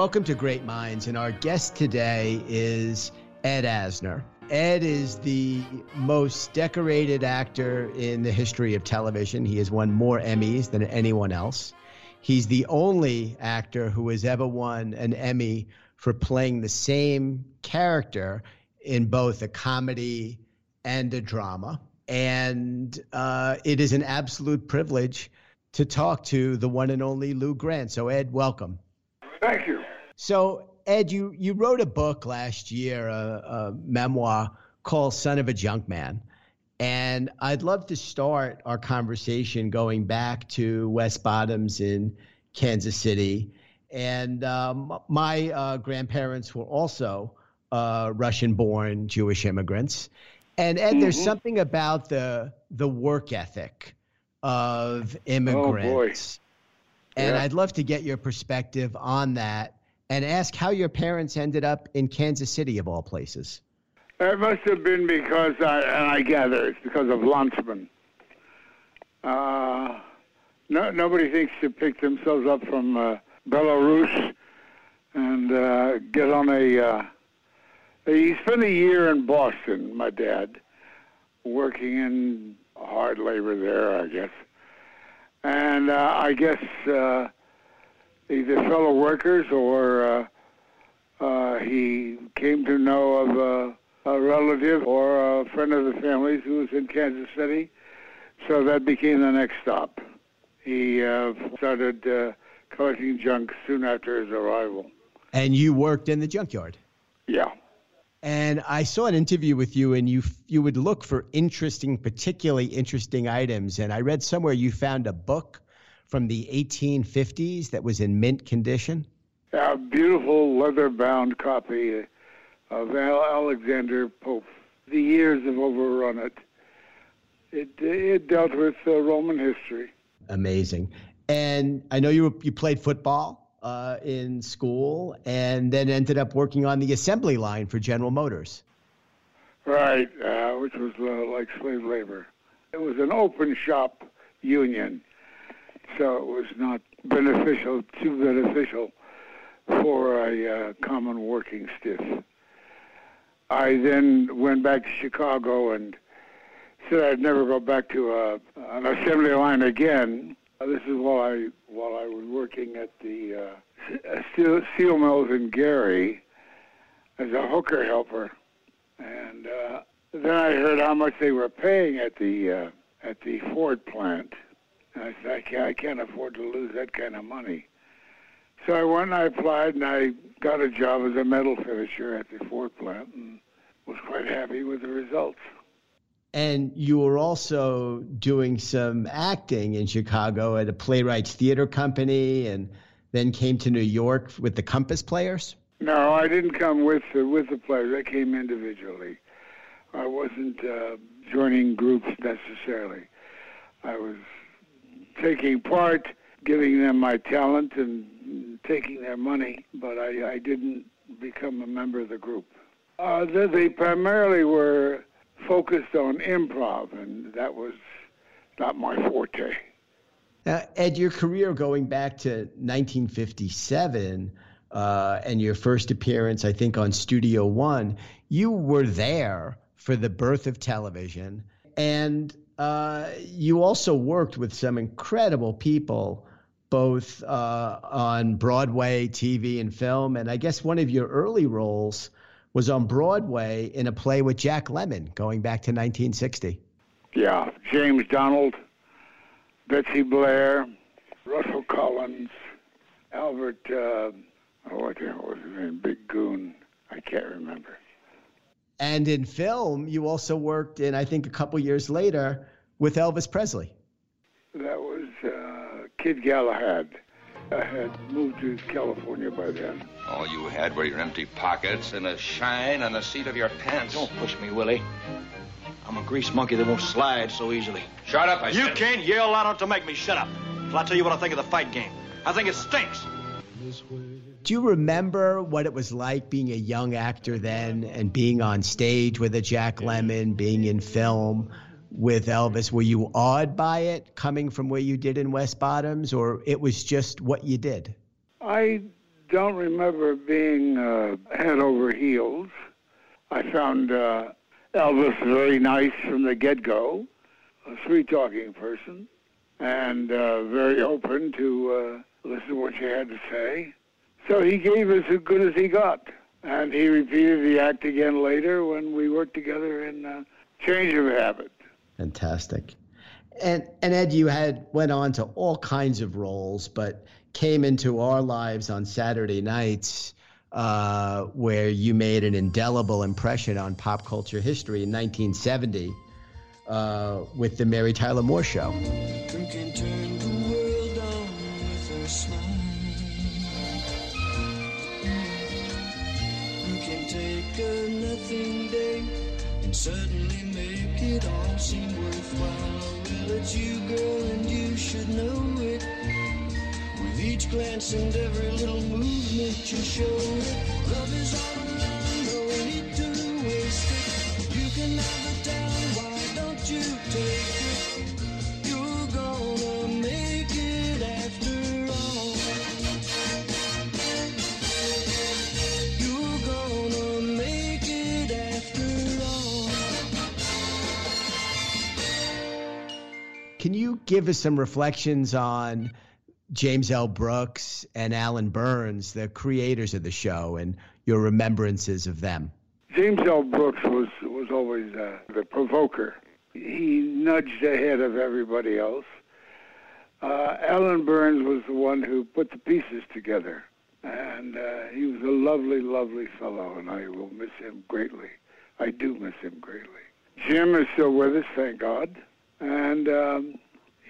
welcome to Great Minds. And our guest today is Ed Asner. Ed is the most decorated actor in the history of television. He has won more Emmys than anyone else. He's the only actor who has ever won an Emmy for playing the same character in both a comedy and a drama. And uh, it is an absolute privilege to talk to the one and only Lou Grant. So, Ed, welcome. Thank you. So, Ed, you, you wrote a book last year, a, a memoir called Son of a Junk Man. And I'd love to start our conversation going back to West Bottoms in Kansas City. And um, my uh, grandparents were also uh, Russian born Jewish immigrants. And Ed, mm-hmm. there's something about the, the work ethic of immigrants. Oh, boy. and Yeah. I'd love to get your perspective on that and ask how your parents ended up in Kansas City, of all places. It must have been because, I, and I gather it's because of Lanzmann. Uh, no, nobody thinks to pick themselves up from uh, Belarus and uh, get on a. Uh, he spent a year in Boston, my dad, working in hard labor there, I guess. And uh, I guess uh, either fellow workers or uh, uh, he came to know of a, a relative or a friend of the family's who was in Kansas City. So that became the next stop. He uh, started uh, collecting junk soon after his arrival. And you worked in the junkyard. Yeah. And I saw an interview with you, and you you would look for interesting, particularly interesting items. And I read somewhere you found a book from the 1850s that was in mint condition. A beautiful leather-bound copy of Alexander Pope. The years have overrun it. It, it dealt with uh, Roman history. Amazing. And I know you were, you played football uh, in school, and then ended up working on the assembly line for General Motors. Right, uh, which was uh, like slave labor. It was an open shop union, so it was not beneficial, too beneficial for a uh, common working stiff. I then went back to Chicago and said I'd never go back to a, an assembly line again. Uh, this is while I while I was working at the uh, steel, steel mills in Gary as a hooker helper and uh, then I heard how much they were paying at the uh, at the Ford plant. I said, I can't, I can't afford to lose that kind of money. So I went and I applied, and I got a job as a metal finisher at the Ford plant, and was quite happy with the results. And you were also doing some acting in Chicago at a playwrights theater company, and then came to New York with the Compass Players. No, I didn't come with the, with the players. I came individually. I wasn't uh, joining groups necessarily. I was taking part, giving them my talent, and taking their money, but I, I didn't become a member of the group. Uh, they, they primarily were focused on improv, and that was not my forte. Now, Ed, your career going back to 1957 uh, and your first appearance, I think, on Studio One, you were there for the birth of television. And uh, you also worked with some incredible people, both uh, on Broadway, TV, and film. And I guess one of your early roles was on Broadway in a play with Jack Lemmon going back to 1960. Yeah, James Donald, Betsy Blair, Russell Collins, Albert, uh, oh, what the hell was his name? Big Goon. I can't remember. And in film, you also worked in, I think, a couple years later with Elvis Presley. That was uh, Kid Galahad. I had moved to California by then. All you had were your empty pockets and a shine on the seat of your pants. Don't push me, Willie. I'm a grease monkey that won't slide so easily. Shut up, I You said. can't yell loud enough to make me shut up. Well, I'll tell you what I think of the fight game. I think it stinks. Do you remember what it was like being a young actor then and being on stage with a Jack Lemmon, being in film with Elvis? Were you awed by it coming from where you did in West Bottoms, or it was just what you did? I don't remember being uh, head over heels. I found uh, Elvis very nice from the get-go, a sweet-talking person, and uh, very open to uh, listen to what you had to say. So he gave us as good as he got, and he repeated the act again later when we worked together in uh, Change of Habit. Fantastic. And and Ed, you had went on to all kinds of roles, but came into our lives on Saturday nights uh, where you made an indelible impression on pop culture history in 1970 uh, with the Mary Tyler Moore Show. Suddenly make it all seem worthwhile. Well, it's you, girl, and you should know it. With each glance and every little movement you show it. Love is all around, no need to waste it. You can never tell, why give us some reflections on James L. Brooks and Allan Burns, the creators of the show, and your remembrances of them? James L. Brooks was was always uh, the provoker. He nudged ahead of everybody else. Uh, Allan Burns was the one who put the pieces together, and uh, he was a lovely, lovely fellow, and I will miss him greatly. I do miss him greatly. Jim is still with us, thank God, and um,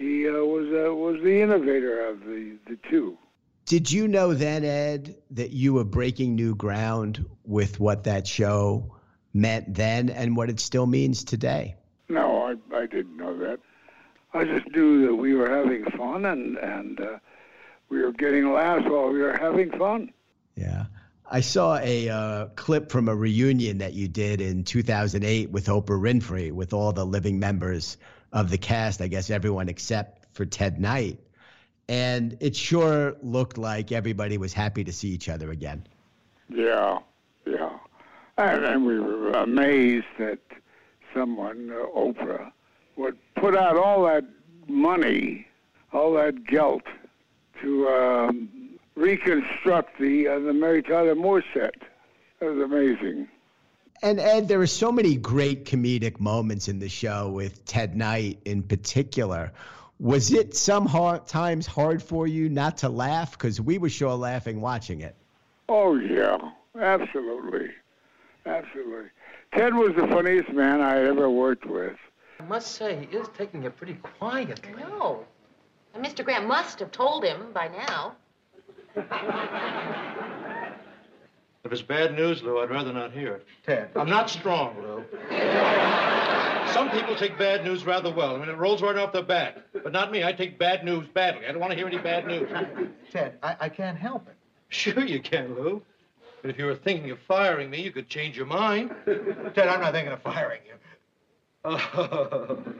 he uh, was uh, was the innovator of the the two. Did you know then, Ed, that you were breaking new ground with what that show meant then and what it still means today? No, I, I didn't know that. I just knew that we were having fun and and uh, we were getting laughs while we were having fun. Yeah. I saw a uh, clip from a reunion that you did in 2008 with Oprah Winfrey with all the living members of the cast, I guess everyone except for Ted Knight. And it sure looked like everybody was happy to see each other again. Yeah, yeah. And, and we were amazed that someone, uh, Oprah, would put out all that money, all that guilt to um, reconstruct the uh, the Mary Tyler Moore set. That was amazing. And Ed, there are so many great comedic moments in the show with Ted Knight in particular. Was it some hard, times hard for you not to laugh? Because we were sure laughing watching it. Oh yeah, absolutely, absolutely. Ted was the funniest man I ever worked with. I must say, he is taking it pretty quietly. No. Mr. Grant must have told him by now. If it's bad news, Lou, I'd rather not hear it. Ted. I'm not strong, Lou. Some people take bad news rather well. I mean, it rolls right off the bat. But not me. I take bad news badly. I don't want to hear any bad news. Ted, I, I can't help it. Sure you can, Lou. But if you were thinking of firing me, you could change your mind. Ted, I'm not thinking of firing you. Oh.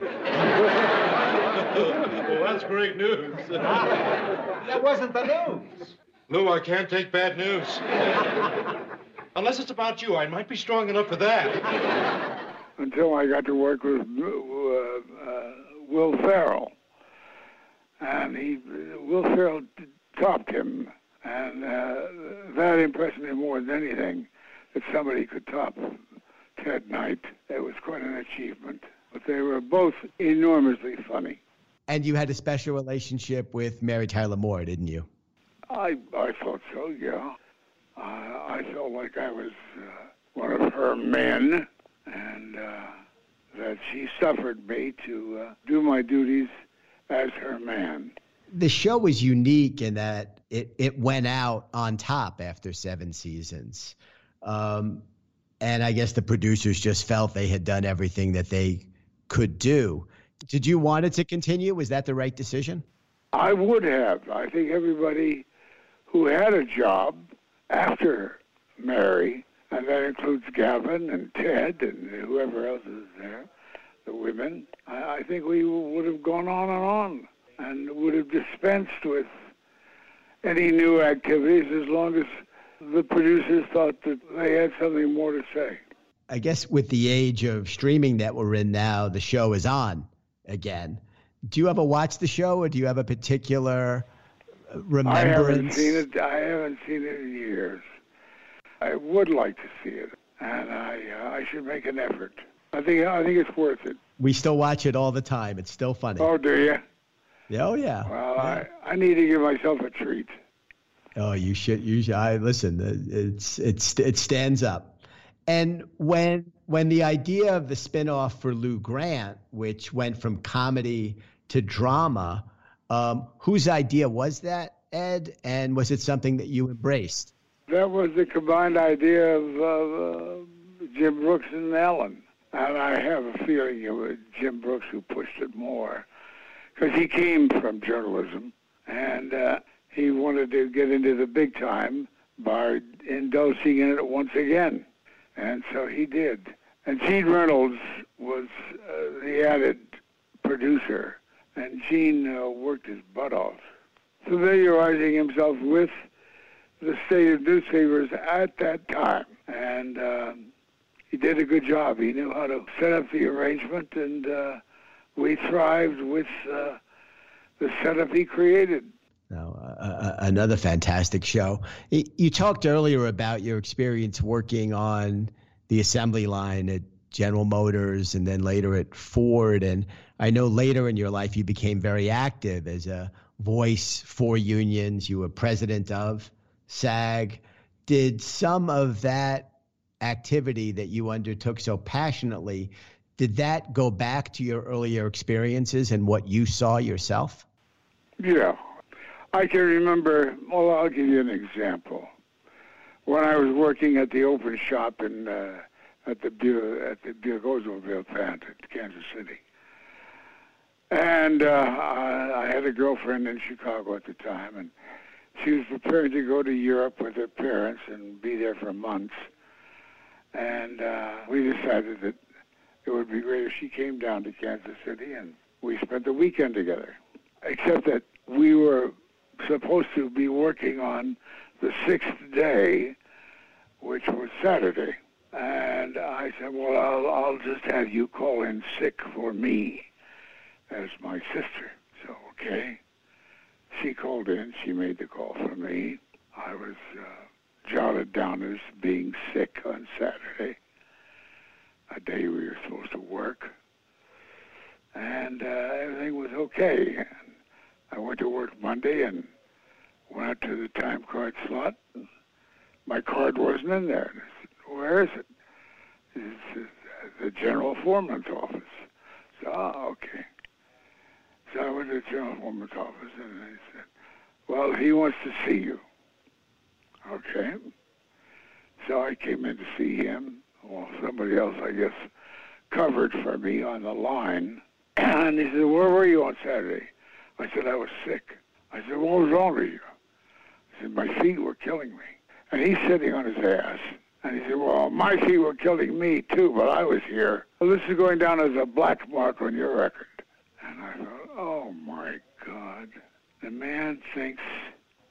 well, that's great news. That wasn't the news. Lou, I can't take bad news. Unless it's about you, I might be strong enough for that. Until I got to work with uh, uh, Will Ferrell, and he Will Ferrell topped him, and uh, that impressed me more than anything that somebody could top Ted Knight. It was quite an achievement. But they were both enormously funny. And you had a special relationship with Mary Tyler Moore, didn't you? I I thought so, yeah. Uh, I felt like I was uh, one of her men, and uh, that she suffered me to uh, do my duties as her man. The show was unique in that it, it went out on top after seven seasons. Um, and I guess the producers just felt they had done everything that they could do. Did you want it to continue? Was that the right decision? I would have. I think everybody who had a job after Mary, and that includes Gavin and Ted and whoever else is there, the women, I, I think we would have gone on and on and would have dispensed with any new activities as long as the producers thought that they had something more to say. I guess with the age of streaming that we're in now, the show is on again. Do you ever watch the show, or do you have a particular remembrance? I haven't seen it. I haven't seen it in years. I would like to see it, and I uh, I should make an effort. I think I think it's worth it. We still watch it all the time. It's still funny. Oh, do you? Oh yeah. Well, I, I need to give myself a treat. Oh, you should. You should. I listen. It's it's it stands up. And when when the idea of the spinoff for Lou Grant, which went from comedy to drama, um, whose idea was that, Ed? And was it something that you embraced? That was the combined idea of uh, Jim Brooks and Allan. And I have a feeling it was Jim Brooks who pushed it more because he came from journalism and uh, he wanted to get into the big time by indulging in it once again. And so he did. And Gene Reynolds was uh, the added producer, and Gene uh, worked his butt off, familiarizing himself with the state of newspapers at that time. And um, he did a good job. He knew how to set up the arrangement, and uh, we thrived with uh, the setup he created. No, uh, uh, another fantastic show. You talked earlier about your experience working on the assembly line at General Motors and then later at Ford. And I know later in your life you became very active as a voice for unions. You were president of SAG. Did some of that activity that you undertook so passionately, did that go back to your earlier experiences and what you saw yourself? Yeah. I can remember, well, I'll give you an example. When I was working at the open shop in uh, at the at the Buick Oldsmobile plant at Kansas City, and uh, I, I had a girlfriend in Chicago at the time, and she was preparing to go to Europe with her parents and be there for months. And uh, we decided that it would be great if she came down to Kansas City and we spent the weekend together. Except that we were supposed to be working on the sixth day, which was Saturday. And I said, well, I'll, I'll just have you call in sick for me as my sister. So, okay. She called in. She made the call for me. I was uh, jotted down as being sick on Saturday, a day we were supposed to work. And uh, everything was okay. And I went to work Monday and went out to the time card slot. My card wasn't in there. I Where is it? It's uh, the general foreman's office. So, oh, okay. So I went to the general foreman's office and they said, well, he wants to see you. Okay. So I came in to see him. Well, somebody else, I guess, covered for me on the line. And he said, where were you on Saturday? I said, I was sick. I said, what was wrong with you? He said, my feet were killing me. And he's sitting on his ass. And he said, well, my feet were killing me too, but I was here. Well, this is going down as a black mark on your record. And I thought, oh my God. The man thinks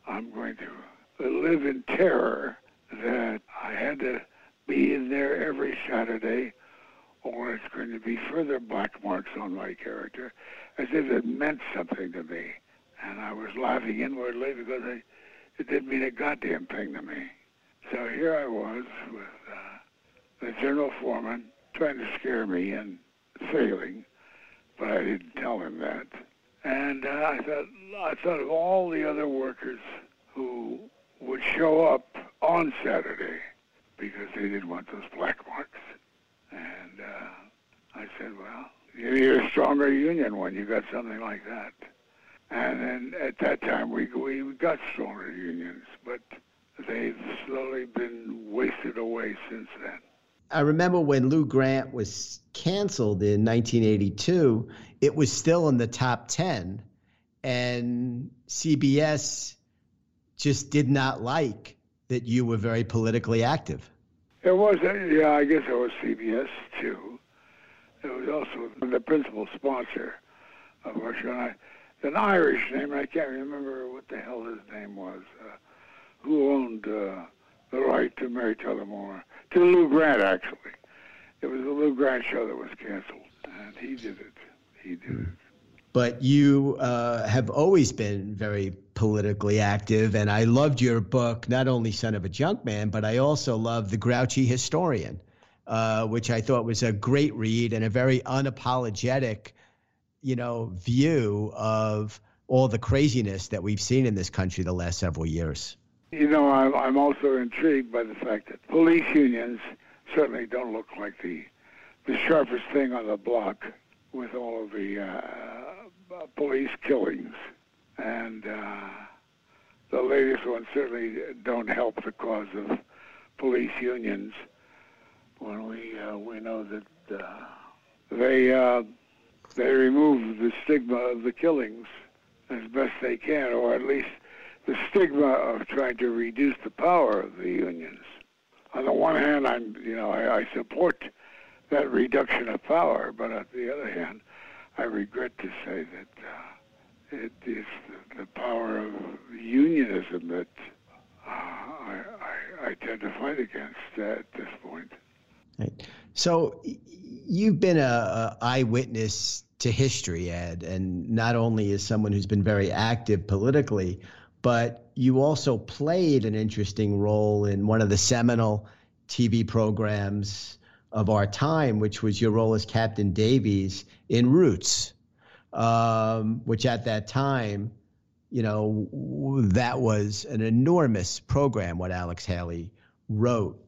I'm going to live in terror that I had to be in there every Saturday or it's going to be further black marks on my character as if it meant something to me. And I was laughing inwardly because I, it didn't mean a goddamn thing to me. So here I was with uh, the general foreman trying to scare me and failing, but I didn't tell him that. And uh, I thought, I thought of all the other workers who would show up on Saturday because they didn't want those black marks. And uh, I said, well, you need a stronger union when you got something like that. And then at that time, we we got stronger unions, but they've slowly been wasted away since then. I remember when Lou Grant was canceled in 1982, it was still in the top 10, and CBS just did not like that you were very politically active. It was, yeah, I guess it was CBS too. It was also the principal sponsor of our show. And I, an Irish name. I can't remember what the hell his name was. Uh, who owned uh, the right to Mary Tyler Moore? To Lou Grant, actually. It was the Lou Grant show that was canceled, and he did it. He did it. But you uh, have always been very politically active, and I loved your book, not only Son of a Junkman, but I also loved The Grouchy Historian, uh, which I thought was a great read and a very unapologetic, you know, view of all the craziness that we've seen in this country the last several years. You know, I'm, I'm also intrigued by the fact that police unions certainly don't look like the the sharpest thing on the block with all of the uh, police killings, and uh, the latest ones certainly don't help the cause of police unions. When we uh, we know that uh, they uh, they remove the stigma of the killings as best they can, or at least the stigma of trying to reduce the power of the unions. On the one hand, I'm, you know, I, I support that reduction of power, but on the other hand, I regret to say that uh, it is the, the, power of unionism that uh, I, I, I, tend to fight against at this point. Right. So you've been a, a eyewitness to history, Ed, and not only as someone who's been very active politically, but you also played an interesting role in one of the seminal TV programs of our time, which was your role as Captain Davies in Roots, um, which at that time, you know, that was an enormous program, what Alex Haley wrote.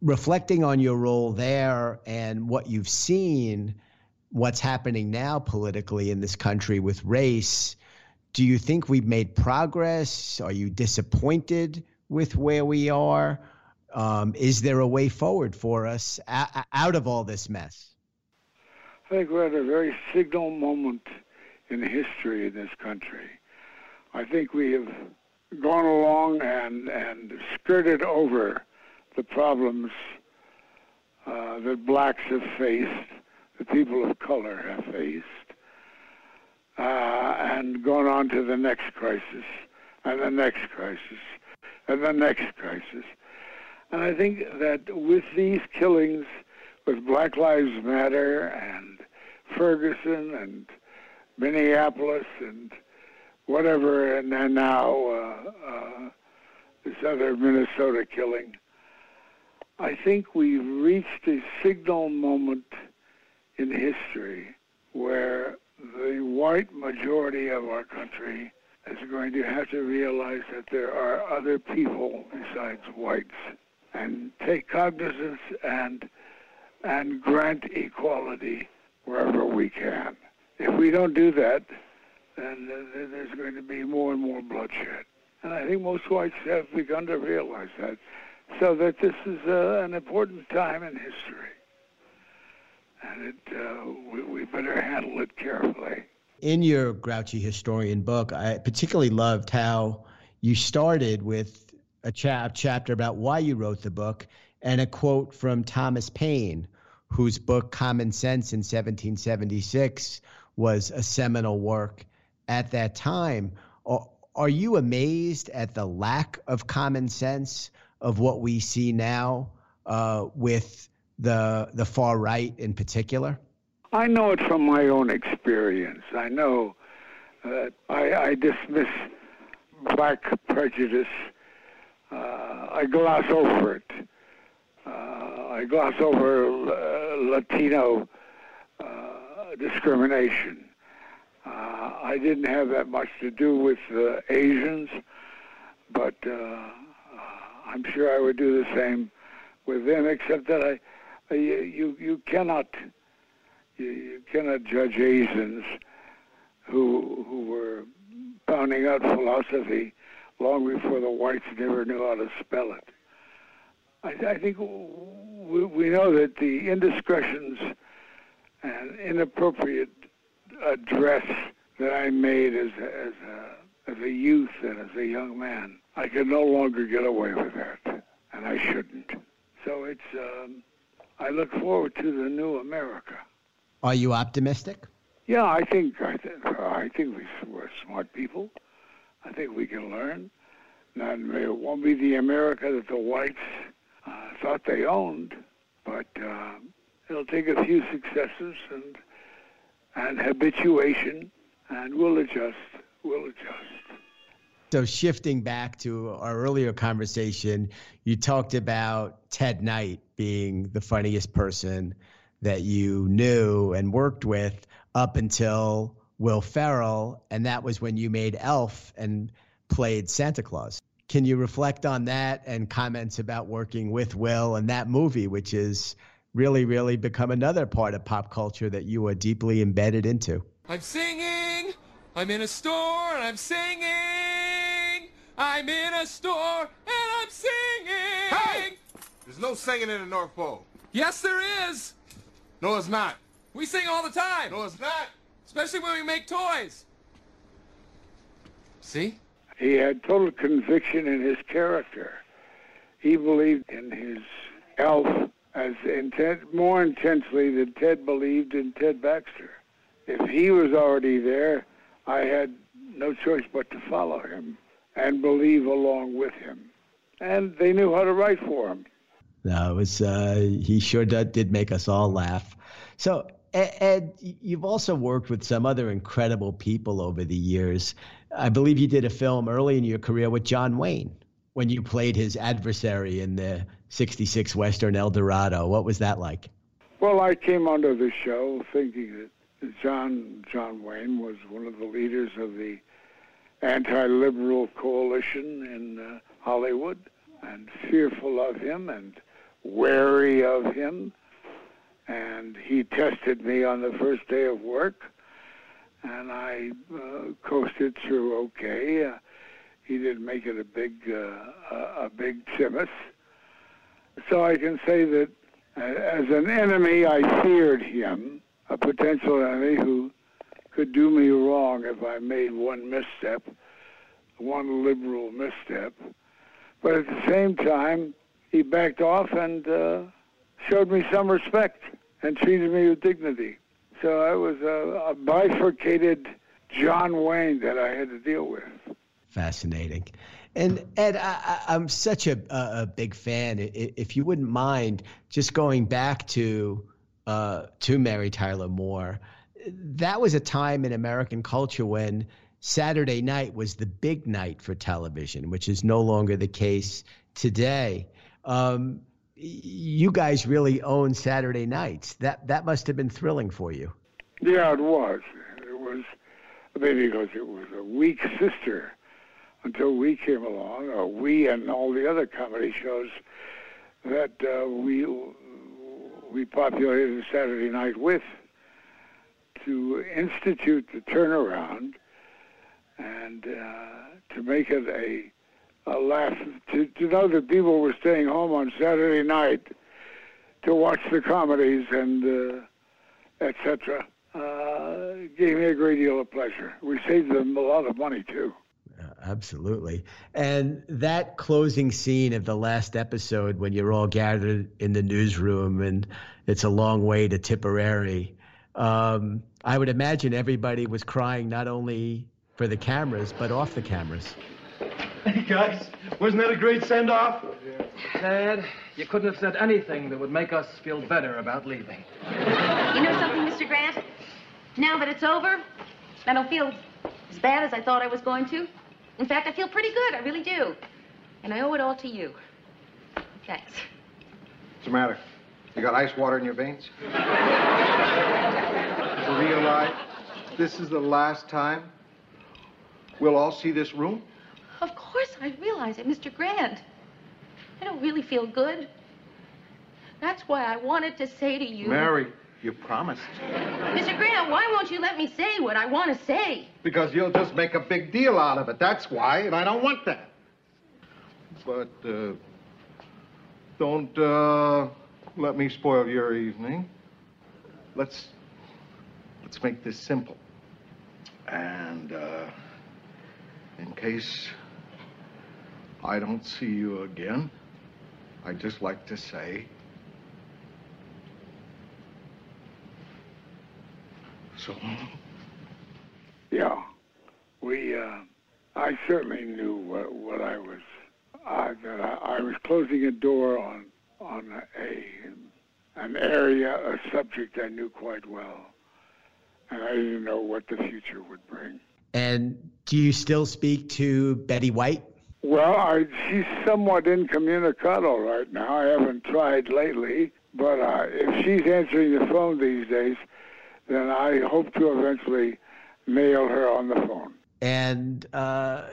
Reflecting on your role there and what you've seen, what's happening now politically in this country with race, do you think we've made progress? Are you disappointed with where we are? Um, is there a way forward for us out of all this mess? I think we're at a very signal moment in history in this country. I think we have gone along and, and skirted over the problems uh, that blacks have faced, the people of color have faced uh, and gone on to the next crisis, and the next crisis, and the next crisis. And I think that with these killings, with Black Lives Matter and Ferguson and Minneapolis and whatever, and then now uh, uh, this other Minnesota killing, I think we've reached a signal moment in history where the white majority of our country is going to have to realize that there are other people besides whites and take cognizance and and grant equality wherever we can. If we don't do that, then there's going to be more and more bloodshed. And I think most whites have begun to realize that. So that this is uh, an important time in history and it, uh, we, we better handle it carefully. In your Grouchy Historian book, I particularly loved how you started with a chap- chapter about why you wrote the book and a quote from Thomas Paine, whose book Common Sense in 1776 was a seminal work at that time. Are, you amazed at the lack of common sense of what we see now uh, with the the far right in particular? I know it from my own experience. I know that I, I dismiss black prejudice. Uh, I gloss over it. Uh, I gloss over uh, Latino uh, discrimination. Uh, I didn't have that much to do with Asians, but I'm sure I would do the same with them, except that I uh, you you cannot you, you cannot judge Asians who who were pounding out philosophy long before the whites never knew how to spell it. I, I think we, we know that the indiscretions and inappropriate address that I made as as a as a youth and as a young man, I can no longer get away with that, and I shouldn't. So it's um, I look forward to the new America. Are you optimistic? Yeah, I think I, th- I think we, we're smart people. I think we can learn. Not it won't be the America that the whites uh, thought they owned, but uh, it'll take a few successes and and habituation, and we'll adjust. We'll adjust. So shifting back to our earlier conversation, you talked about Ted Knight being the funniest person that you knew and worked with up until Will Ferrell, and that was when you made Elf and played Santa Claus. Can you reflect on that and comments about working with Will and that movie, which is really, really become another part of pop culture that you are deeply embedded into? I'm singing. I'm in a store and I'm singing. I'm in a store no singing in the North Pole. Yes, there is. No, it's not. We sing all the time. No, it's not. Especially when we make toys. See? He had total conviction in his character. He believed in his elf as intent, more intensely than Ted believed in Ted Baxter. If he was already there, I had no choice but to follow him and believe along with him. And they knew how to write for him. No, was uh, he sure did, did make us all laugh. So Ed, you've also worked with some other incredible people over the years. I believe you did a film early in your career with John Wayne when you played his adversary in the 66 Western El Dorado. What was that like? Well, I came onto the show thinking that John John Wayne was one of the leaders of the anti-liberal coalition in uh, Hollywood and fearful of him and wary of him and he tested me on the first day of work, and I uh, coasted through okay. Uh, he didn't make it a big uh, a big tzimmes, so I can say that uh, as an enemy, I feared him, a potential enemy who could do me wrong if I made one misstep, one liberal misstep. But at the same time, he backed off and uh, showed me some respect and treated me with dignity. So I was a, a bifurcated John Wayne that I had to deal with. Fascinating. And Ed, I, am such a, a, big fan. If you wouldn't mind just going back to uh, to Mary Tyler Moore, that was a time in American culture when Saturday night was the big night for television, which is no longer the case today. Um, you guys really own Saturday nights. That that must have been thrilling for you. Yeah, it was. It was maybe because it was a weak sister until we came along, or we and all the other comedy shows that uh, we we populated Saturday night with to institute the turnaround and uh, to make it a a laugh to, to know that people were staying home on Saturday night to watch the comedies and uh, etc. Uh, gave me a great deal of pleasure. We saved them a lot of money too. Uh, absolutely. And that closing scene of the last episode when you're all gathered in the newsroom and it's a long way to Tipperary, um, I would imagine everybody was crying not only for the cameras, but off the cameras. Hey, guys, wasn't that a great send-off? Dad, you couldn't have said anything that would make us feel better about leaving. You know something, Mr. Grant? Now that it's over, I don't feel as bad as I thought I was going to. In fact, I feel pretty good. I really do. And I owe it all to you. Thanks. What's the matter? You got ice water in your veins? you realize this is the last time we'll all see this room? Of course I realize it, Mr. Grant. I don't really feel good. That's why I wanted to say to you... Mary, you promised. Mr. Grant, why won't you let me say what I want to say? Because you'll just make a big deal out of it. That's why, and I don't want that. But, uh, don't, uh, let me spoil your evening. Let's, let's make this simple. And, uh, in case I don't see you again, I'd just like to say So, Yeah, we. Uh, I certainly knew what, what I was. I, that I, I was closing a door on on a an area, a subject I knew quite well, and I didn't know what the future would bring. And do you still speak to Betty White? Well, I, she's somewhat incommunicado right now. I haven't tried lately, but uh, if she's answering the phone these days, then I hope to eventually nail her on the phone. And uh,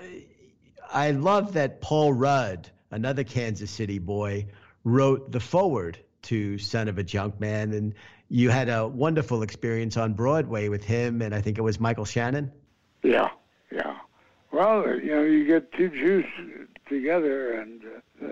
I love that Paul Rudd, another Kansas City boy, wrote the foreword to Son of a Junkman. And you had a wonderful experience on Broadway with him, and I think it was Michael Shannon. Yeah. Well, you know, you get two Jews together, and uh,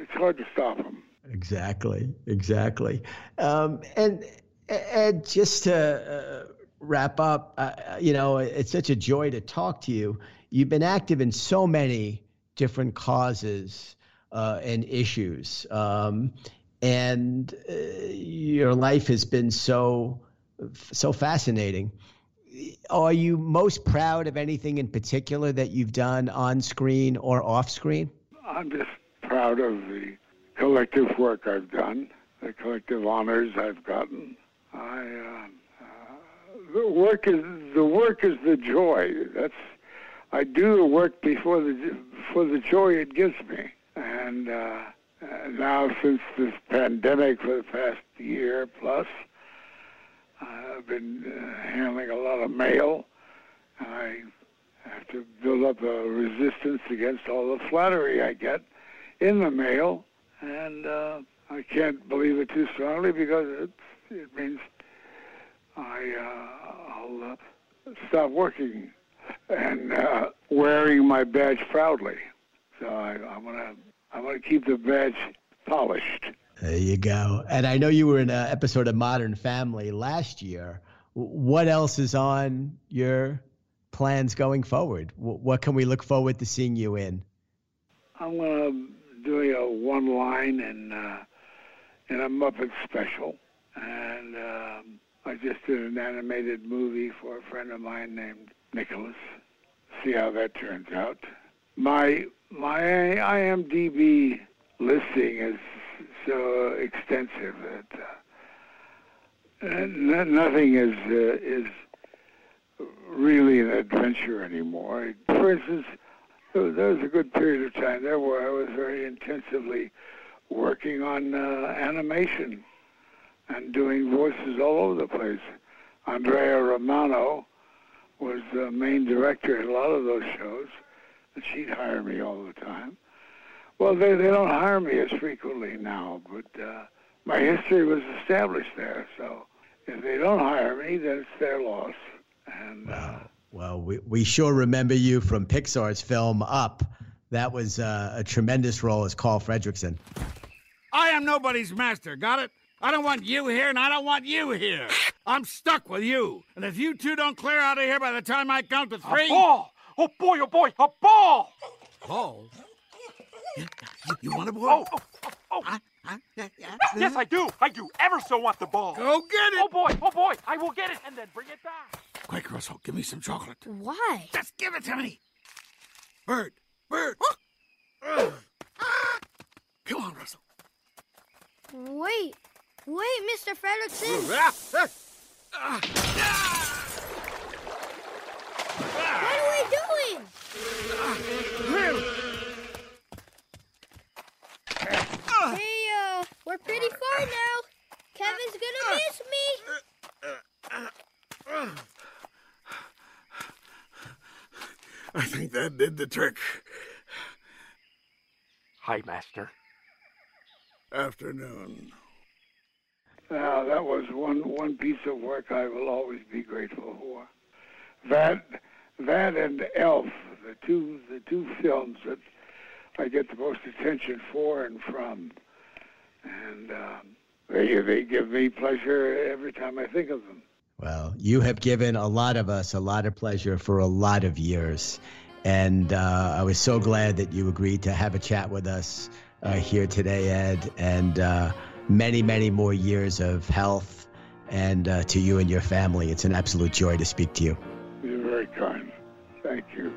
it's hard to stop them. Exactly, exactly. Um, and Ed, just to uh, wrap up, uh, you know, it's such a joy to talk to you. You've been active in so many different causes uh, and issues, um, and uh, your life has been so so fascinating. Are you most proud of anything in particular that you've done on screen or off screen? I'm just proud of the collective work I've done, the collective honors I've gotten. I uh, uh, the work is the work is the joy. That's I do the work before the for the joy it gives me, and uh, now since this pandemic for the past year plus, I've been uh, handling a lot of mail. I have to build up a resistance against all the flattery I get in the mail, and uh, I can't believe it too strongly because it it means I uh, I'll uh, stop working and uh, wearing my badge proudly. So I, I'm gonna I'm gonna keep the badge polished. There you go. And I know you were in an episode of Modern Family last year. What else is on your plans going forward? What can we look forward to seeing you in? I'm gonna doing a one line and uh, in a Muppet special, and um, I just did an animated movie for a friend of mine named Nicholas. See how that turns out. My my IMDb listing is so extensive that uh, nothing is uh, is really an adventure anymore. For instance, there was a good period of time there where I was very intensively working on uh, animation and doing voices all over the place. Andrea Romano was the main director in a lot of those shows, and she'd hire me all the time. Well, they, they don't hire me as frequently now, but uh, my history was established there. So if they don't hire me, then it's their loss. And uh, well, we, we sure remember you from Pixar's film Up. That was uh, a tremendous role as Carl Fredricksen. I am nobody's master, got it? I don't want you here, and I don't want you here. I'm stuck with you. And if you two don't clear out of here by the time I count to three. A ball! Oh boy, oh boy, a ball! Ball? You, you want a ball? Oh, oh, oh. Huh? Huh? yes, I do. I do ever so want the ball. Go get it. Oh boy, oh boy, I will get it and then bring it back. Quick, Russell, give me some chocolate. Why? Just give it to me. Bird, Bird. Oh. Ah. Come on, Russell. Wait, wait, Mr. Fredricksen. what are we doing? Ah. Hey, uh, we're pretty far now. Kevin's gonna miss me. I think that did the trick. Hi, Master. Afternoon. Now, that was one, one piece of work I will always be grateful for. That, that and Elf, the two, the two films that I get the most attention for and from. And um, they, they give me pleasure every time I think of them. Well, you have given a lot of us a lot of pleasure for a lot of years. And uh, I was so glad that you agreed to have a chat with us uh, here today, Ed. And uh, many, many more years of health and uh, to you and your family. It's an absolute joy to speak to you. You're very kind. Thank you.